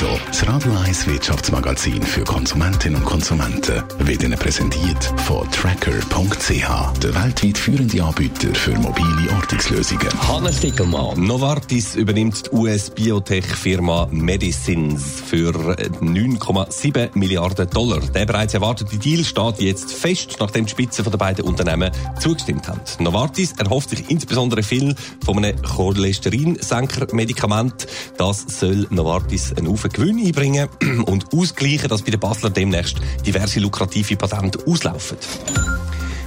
Netto, das Radio 1 Wirtschaftsmagazin für Konsumentinnen und Konsumenten, wird Ihnen präsentiert von Tracker.ch, der weltweit führende Anbieter für mobile Ortungslösungen. Hannes Dickelmann. Novartis übernimmt die US-Biotech-Firma Medicines für 9,7 Milliarden Dollar. Der bereits erwartete Deal steht jetzt fest, nachdem die Spitze der beiden Unternehmen zugestimmt haben. Novartis erhofft sich insbesondere viel von einem Cholesterinsenker-Medikament. Das soll Novartis einen Haufen Gewinn einbringen und ausgleichen, dass bei den Basler demnächst diverse lukrative Patente auslaufen.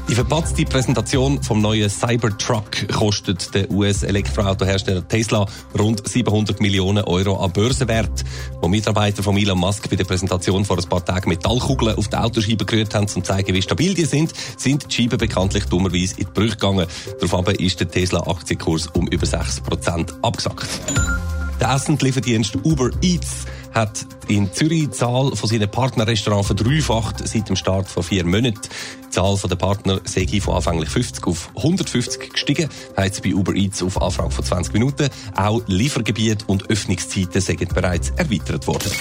Die verpatzte Präsentation vom neuen Cybertruck kostet der US-Elektroautohersteller Tesla rund 700 Millionen Euro an Börsenwert. Wo Mitarbeiter von Elon Musk bei der Präsentation vor ein paar Tagen Metallkugeln auf die Autoscheibe gerührt haben, um zu zeigen, wie stabil die sind, sind die Scheiben bekanntlich dummerweise in die Brüche gegangen. Daraufhin ist der Tesla-Aktienkurs um über 6% abgesackt. Der Essenlieferdienst Uber Eats hat in Zürich die Zahl von seinen Partnerrestaurants verdreifacht seit dem Start von vier Monaten. Die Zahl der Partner sei von anfänglich 50 auf 150 gestiegen, heißt bei Uber Eats auf Anfrage von 20 Minuten. Auch Liefergebiet und Öffnungszeiten sind bereits erweitert worden.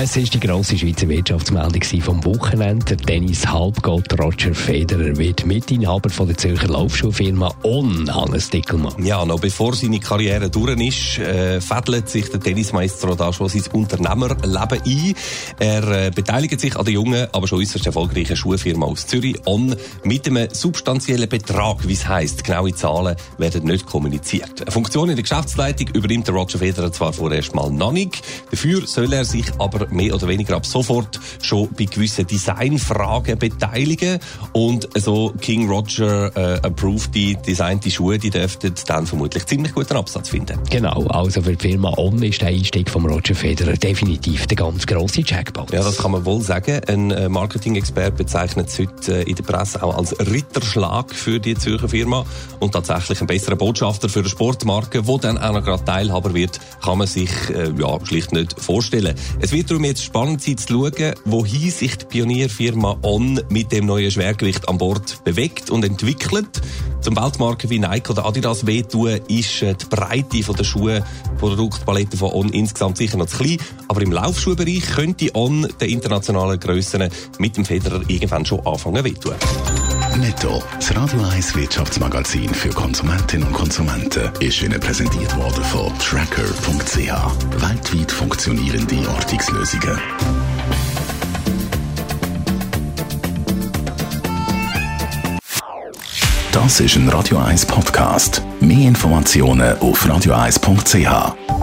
Es ist die grosse Schweizer Wirtschaftsmeldung vom Wochenende. Der Tennis Halbgott Roger Federer wird Mitinhaber von der Zürcher Laufschuhfirma On, Hannes Dickelmann. Ja, noch bevor seine Karriere durch ist, äh, fädelt sich der Tennismaestro da schon sein Unternehmerleben ein. Er äh, beteiligt sich an der jungen, aber schon äußerst erfolgreichen Schuhfirma aus Zürich, On, mit einem substanziellen Betrag, wie es heisst. Genaue Zahlen werden nicht kommuniziert. Eine Funktion in der Geschäftsleitung übernimmt der Roger Federer zwar vorerst mal noch nicht, dafür soll er sich aber mehr oder weniger ab sofort schon bei gewissen Designfragen beteiligen und so King Roger äh, approved die designte Schuhe, die dürften dann vermutlich ziemlich guten Absatz finden. Genau, also für die Firma On ist der Einstieg von Roger Federer definitiv der ganz grosse Jackpot. Ja, das kann man wohl sagen. Ein äh, Marketing-Experte bezeichnet es heute äh, in der Presse auch als Ritterschlag für die Zürcher Firma und tatsächlich ein besserer Botschafter für eine Sportmarke, wo dann auch noch gerade Teilhaber wird, kann man sich äh, ja, schlicht nicht vorstellen. Es wird darum jetzt spannend sein zu schauen, wohin sich die Pionierfirma On mit dem neuen Schwergewicht an Bord bewegt und entwickelt. Zum Weltmarken wie Nike oder Adidas wehtun, ist äh, die Breite der Schuhe, Produktpalette von On insgesamt sicher noch zu klein. Aber im Laufschuhbereich könnte On den internationalen Grössen mit dem Federer irgendwann schon anfangen wehtun. Netto, das Radio 1 Wirtschaftsmagazin für Konsumentinnen und Konsumenten, ist Ihnen präsentiert worden von Tracker.ch. Weltweit funktionierende Ortungslösungen. Das ist ein Radio 1 Podcast. Mehr Informationen auf radio1.ch.